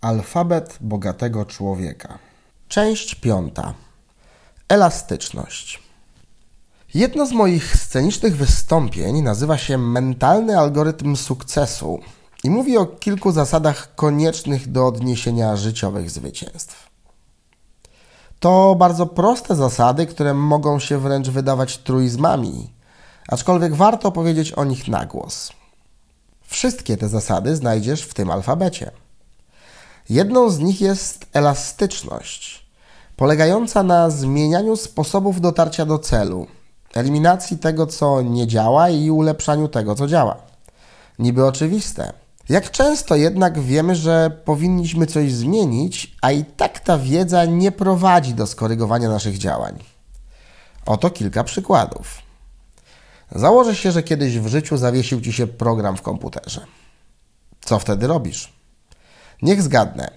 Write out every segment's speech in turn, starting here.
Alfabet bogatego człowieka. Część piąta. Elastyczność. Jedno z moich scenicznych wystąpień nazywa się Mentalny algorytm sukcesu i mówi o kilku zasadach koniecznych do odniesienia życiowych zwycięstw. To bardzo proste zasady, które mogą się wręcz wydawać truizmami, aczkolwiek warto powiedzieć o nich na głos. Wszystkie te zasady znajdziesz w tym alfabecie. Jedną z nich jest elastyczność, polegająca na zmienianiu sposobów dotarcia do celu, eliminacji tego, co nie działa i ulepszaniu tego, co działa. Niby oczywiste. Jak często jednak wiemy, że powinniśmy coś zmienić, a i tak ta wiedza nie prowadzi do skorygowania naszych działań. Oto kilka przykładów. Założę się, że kiedyś w życiu zawiesił ci się program w komputerze. Co wtedy robisz? Niech zgadnę.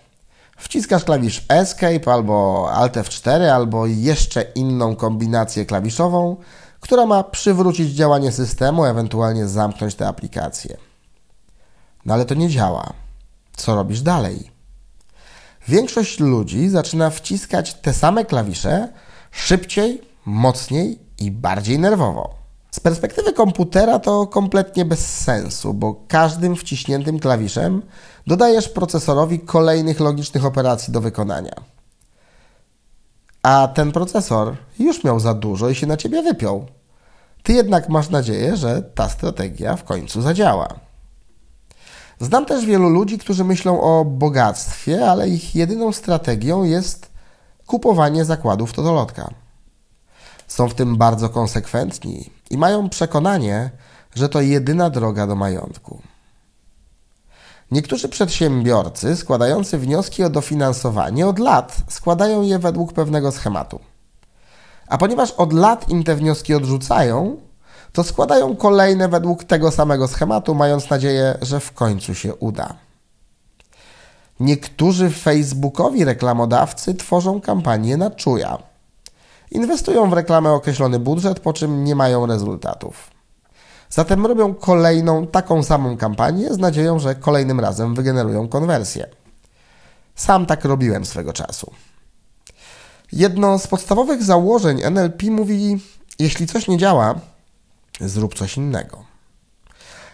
Wciskasz klawisz Escape albo Alt F4 albo jeszcze inną kombinację klawiszową, która ma przywrócić działanie systemu, ewentualnie zamknąć tę aplikację. No ale to nie działa. Co robisz dalej? Większość ludzi zaczyna wciskać te same klawisze szybciej, mocniej i bardziej nerwowo. Perspektywy komputera to kompletnie bez sensu, bo każdym wciśniętym klawiszem dodajesz procesorowi kolejnych logicznych operacji do wykonania. A ten procesor już miał za dużo i się na ciebie wypiął. Ty jednak masz nadzieję, że ta strategia w końcu zadziała. Znam też wielu ludzi, którzy myślą o bogactwie, ale ich jedyną strategią jest kupowanie zakładów totolotka. Są w tym bardzo konsekwentni i mają przekonanie, że to jedyna droga do majątku. Niektórzy przedsiębiorcy składający wnioski o dofinansowanie od lat składają je według pewnego schematu. A ponieważ od lat im te wnioski odrzucają, to składają kolejne według tego samego schematu, mając nadzieję, że w końcu się uda. Niektórzy facebookowi reklamodawcy tworzą kampanię na czuja. Inwestują w reklamę określony budżet, po czym nie mają rezultatów. Zatem robią kolejną taką samą kampanię z nadzieją, że kolejnym razem wygenerują konwersję. Sam tak robiłem swego czasu. Jedno z podstawowych założeń NLP mówi: jeśli coś nie działa, zrób coś innego.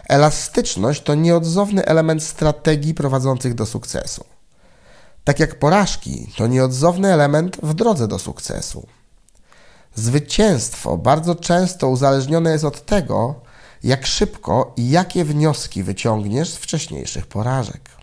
Elastyczność to nieodzowny element strategii prowadzących do sukcesu. Tak jak porażki to nieodzowny element w drodze do sukcesu. Zwycięstwo bardzo często uzależnione jest od tego, jak szybko i jakie wnioski wyciągniesz z wcześniejszych porażek.